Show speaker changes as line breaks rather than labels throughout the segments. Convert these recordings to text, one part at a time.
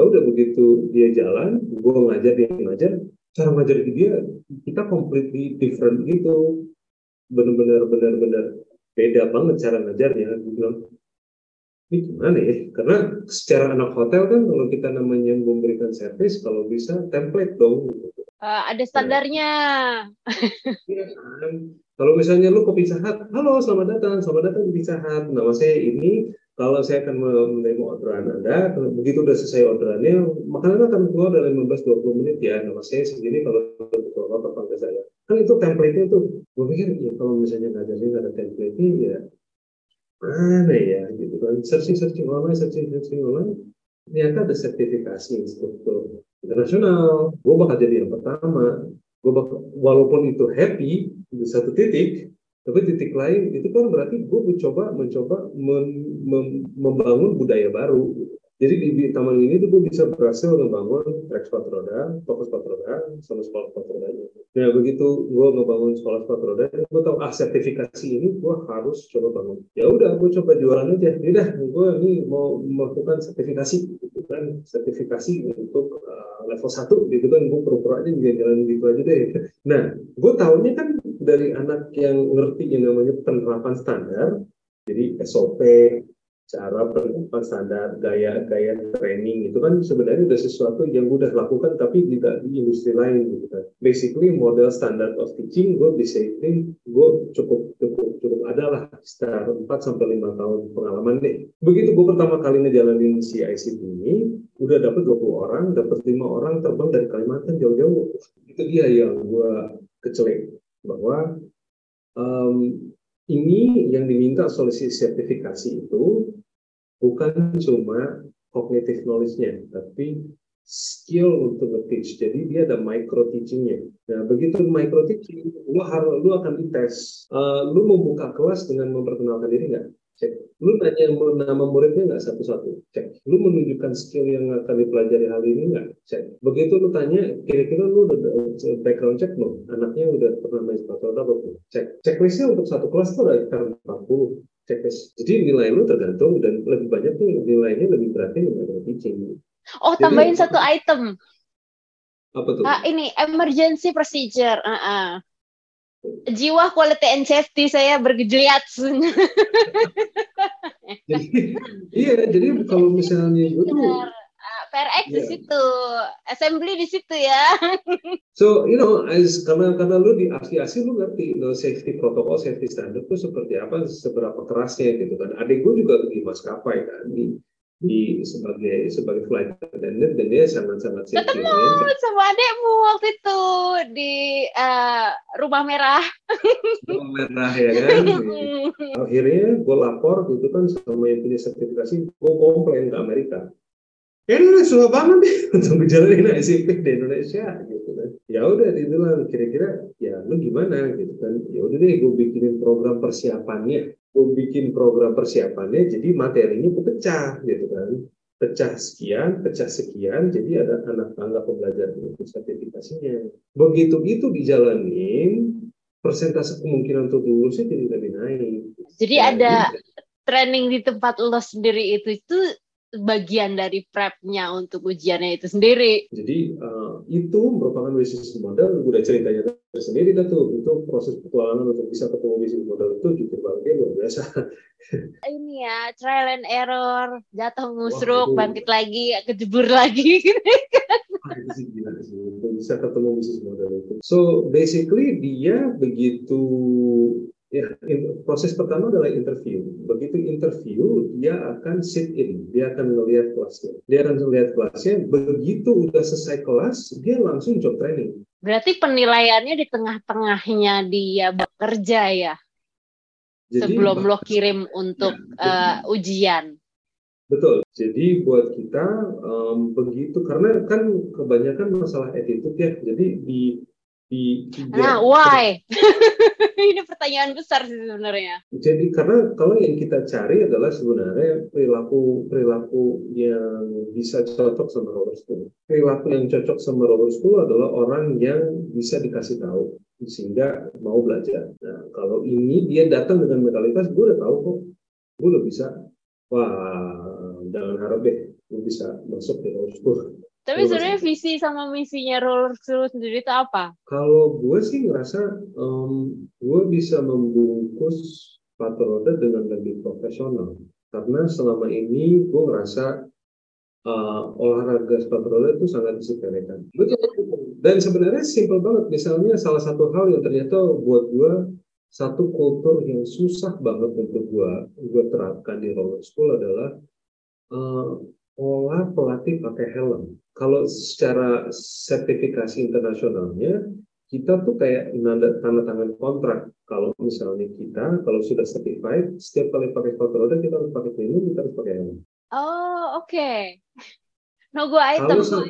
ya udah begitu dia jalan gue ngajar dia ngajar. Cara ngajar dia kita completely different gitu. Benar-benar benar-benar beda banget cara ngajarnya gue bilang. Ini gimana ya? Karena secara anak hotel kan kalau kita namanya memberikan servis kalau bisa template dong.
Uh, ada standarnya.
Ya, kan? kalau misalnya lu ke Pizza Hut halo selamat datang selamat datang di Pizza Hut nama saya ini kalau saya akan menerima orderan Anda, begitu sudah selesai orderannya, makanan akan keluar dalam 15-20 menit ya. Nama saya segini kalau untuk apa panggil saya. Kan itu template-nya tuh. Gue pikir, ya kalau misalnya nggak ada, ada template-nya, ya mana ya gitu kan. Searching-searching online, searching-searching online, ternyata ada sertifikasi instruktur internasional. Gue bakal jadi yang pertama. Gue bakal, walaupun itu happy di satu titik, tapi titik lain itu kan berarti gue mencoba mencoba mem, mem, membangun budaya baru. Jadi di, taman ini tuh gue bisa berhasil membangun trek sepatu roda, toko sepatu roda, sama sekolah sepatu roda. Nah begitu gue ngebangun sekolah sepatu roda, gue tahu ah sertifikasi ini gue harus coba bangun. Ya udah, gue coba jualan aja. Udah, gue ini mau melakukan sertifikasi, gitu kan, sertifikasi untuk uh, level satu, gitu kan. Gue pura-pura aja jalan gitu aja deh. Nah, gue tahunya kan dari anak yang ngerti yang namanya penerapan standar, jadi SOP, cara penerapan standar, gaya-gaya training itu kan sebenarnya udah sesuatu yang udah lakukan tapi tidak di industri lain gitu kan. Basically model standard of teaching gue bisa gue cukup cukup cukup adalah sekitar 4 sampai lima tahun pengalaman nih. Begitu gue pertama kali ngejalanin si ICT ini, udah dapat 20 orang, dapat lima orang terbang dari Kalimantan jauh-jauh. Itu dia yang gue kecelek bahwa um, ini yang diminta solusi sertifikasi itu bukan cuma cognitive knowledge-nya, tapi skill untuk nge-teach. Jadi dia ada micro teaching-nya. Nah, begitu micro teaching, lu harus lu akan dites. Uh, lu membuka kelas dengan memperkenalkan diri nggak? Cek. Lu nanya nama muridnya nggak satu-satu, cek. Lu menunjukkan skill yang akan dipelajari hari ini nggak, cek. Begitu lu tanya, kira-kira lu udah background check belum? Anaknya udah pernah main sepatu roda belum? Cek. Checklistnya untuk satu kelas tuh ada sekitar 40 checklist. Jadi nilai lu tergantung dan lebih banyak tuh nilainya lebih berarti nilai teaching.
Oh, tambahin Jadi, satu item.
Apa tuh?
Ah, ini emergency procedure. Uh -uh jiwa quality and safety saya bergejliat.
iya, jadi kalau misalnya itu
PRX yeah. di situ, assembly di situ ya.
so you know, as, karena karena lu di asli-asli lu ngerti you know, safety protokol, safety standard itu seperti apa, seberapa kerasnya gitu kan. Adik gue juga di maskapai kan, di di sebagai sebagai flight attendant dan dia sangat-sangat
ketemu sama adekmu waktu itu di uh, rumah merah.
Rumah merah ya kan? Akhirnya gue lapor gitu kan sama yang punya sertifikasi gue komplain ke Amerika. Ya ini susah banget nih untuk ngejalanin ICP di Indonesia gitu kan. Ya udah bilang kira-kira ya lu gimana? Gitu kan. Ya udah deh gue bikinin program persiapannya gue bikin program persiapannya jadi materinya gue pecah gitu kan pecah sekian, pecah sekian, jadi ada anak tangga pembelajaran itu sertifikasinya. Begitu itu dijalanin, persentase kemungkinan untuk lulusnya jadi lebih naik.
Jadi nah, ada training di tempat lo sendiri itu itu bagian dari prepnya untuk ujiannya itu sendiri.
Jadi uh, itu merupakan bisnis model, udah ceritanya tersendiri dah tuh, itu proses petualangan untuk bisa ketemu bisnis model itu jujur banget luar biasa.
Ini ya trial and error, jatuh ngusruk, Wah, bangkit lagi, kejebur lagi.
Itu sih gila sih, bisa ketemu bisnis model itu. So basically dia begitu Ya, proses pertama adalah interview. Begitu interview, dia akan sit in, dia akan melihat kelasnya. Dia akan melihat kelasnya, begitu udah selesai kelas, dia langsung job training.
Berarti penilaiannya di tengah-tengahnya dia bekerja ya? Jadi, Sebelum lo kirim untuk ya, uh, ujian.
Betul. Jadi buat kita um, begitu karena kan kebanyakan masalah attitude ya. Jadi di di,
di nah, why? ini pertanyaan besar sih sebenarnya.
Jadi karena kalau yang kita cari adalah sebenarnya perilaku perilaku yang bisa cocok sama roller school. Perilaku yang cocok sama roller school adalah orang yang bisa dikasih tahu sehingga mau belajar. Nah, kalau ini dia datang dengan mentalitas, gue udah tahu kok, gue udah bisa. Wah, jangan harap deh bisa masuk di roller school.
Tapi sebenarnya visi sama misinya roller school sendiri itu apa?
Kalau gue sih ngerasa um, gue bisa membungkus sepatu roda dengan lebih profesional. Karena selama ini gue ngerasa uh, olahraga sepatu roda itu sangat disepelekan. Dan sebenarnya simpel banget. Misalnya salah satu hal yang ternyata buat gue satu kultur yang susah banget untuk gue gue terapkan di roller school adalah uh, olah pelatih pakai helm. Kalau secara sertifikasi internasionalnya kita tuh kayak nanda, tanda tangan kontrak. Kalau misalnya kita kalau sudah certified setiap kali pakai sepatu roda kita harus pakai pelindung, kita harus pakai helm.
Oh oke. Okay. No go item. Kalau,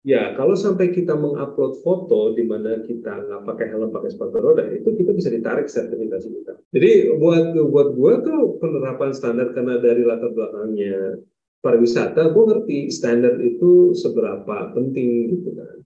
Ya, kalau sampai kita mengupload foto di mana kita nggak pakai helm, pakai sepatu roda, itu kita bisa ditarik sertifikasi kita. Jadi buat buat gue tuh penerapan standar karena dari latar belakangnya pariwisata, gue ngerti standar itu seberapa penting gitu kan.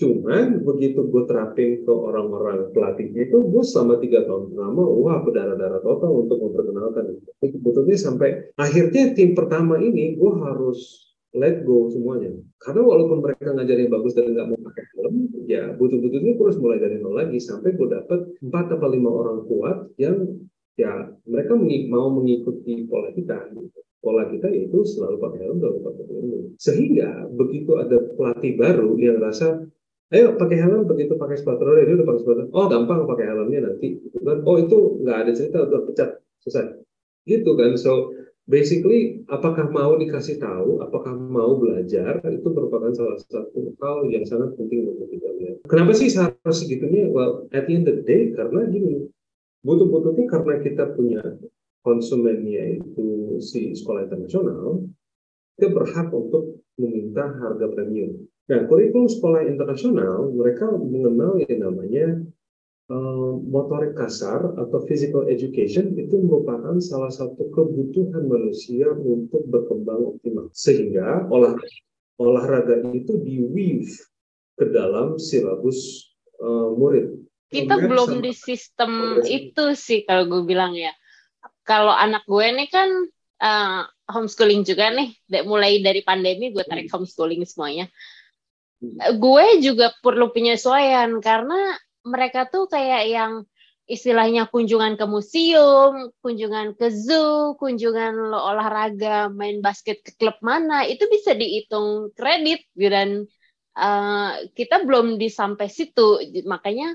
Cuman begitu gue terapin ke orang-orang pelatihnya itu, gue selama tiga tahun pertama, wah berdarah-darah total untuk memperkenalkan. Sebetulnya sampai akhirnya tim pertama ini, gue harus let go semuanya. Karena walaupun mereka ngajarin bagus dan nggak mau pakai helm, ya butuh-butuhnya terus mulai dari nol lagi sampai gue dapet empat atau lima orang kuat yang ya mereka mau mengikuti pola kita. Gitu. Pola kita yaitu selalu pakai helm, selalu pakai pelindung. Sehingga begitu ada pelatih baru yang rasa ayo pakai helm. Begitu pakai sepatu roda dia udah pakai sepatu. Oh gampang pakai helmnya nanti. Gitu kan. Oh itu nggak ada cerita udah pecat. Selesai. Gitu kan. So basically apakah mau dikasih tahu, apakah mau belajar itu merupakan salah satu hal yang sangat penting untuk kita lihat. Kenapa sih harus segitunya? Well, at the end of the day karena gini, butuh-butuhnya karena kita punya konsumennya itu si sekolah internasional, kita berhak untuk meminta harga premium. Nah, kurikulum sekolah internasional mereka mengenal yang namanya Eh, motorik kasar atau physical education itu merupakan salah satu kebutuhan manusia untuk berkembang optimal. Sehingga olah, olahraga itu di-weave ke dalam silabus uh, murid.
Kita Kemudian belum di sistem itu sih kalau gue bilang ya. Kalau anak gue nih kan uh, homeschooling juga nih, mulai dari pandemi gue tarik hmm. homeschooling semuanya. Hmm. Gue juga perlu penyesuaian karena mereka tuh kayak yang istilahnya kunjungan ke museum, kunjungan ke zoo, kunjungan lo olahraga, main basket ke klub mana, itu bisa dihitung kredit dan uh, kita belum di sampai situ. Makanya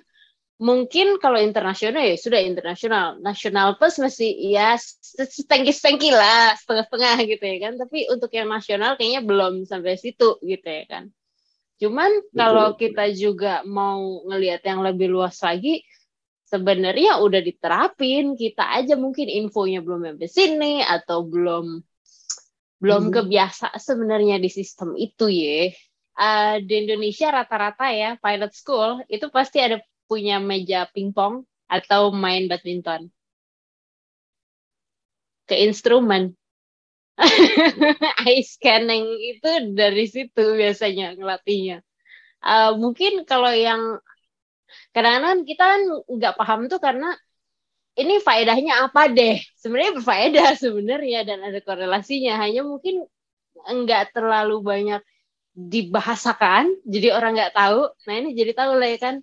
mungkin kalau internasional ya sudah internasional, nasional plus masih ya setengki-setengki lah, setengah-setengah gitu ya kan. Tapi untuk yang nasional kayaknya belum sampai situ gitu ya kan. Cuman kalau kita juga mau ngelihat yang lebih luas lagi, sebenarnya udah diterapin. Kita aja mungkin infonya belum sampai sini atau belum belum hmm. kebiasa sebenarnya di sistem itu ya. Uh, di Indonesia rata-rata ya pilot school itu pasti ada punya meja pingpong atau main badminton ke instrumen eye scanning itu dari situ biasanya ngelatihnya. Uh, mungkin kalau yang kadang-kadang kita kan nggak paham tuh karena ini faedahnya apa deh. Sebenarnya berfaedah sebenarnya dan ada korelasinya. Hanya mungkin nggak terlalu banyak dibahasakan, jadi orang nggak tahu. Nah ini jadi tahu lah ya kan.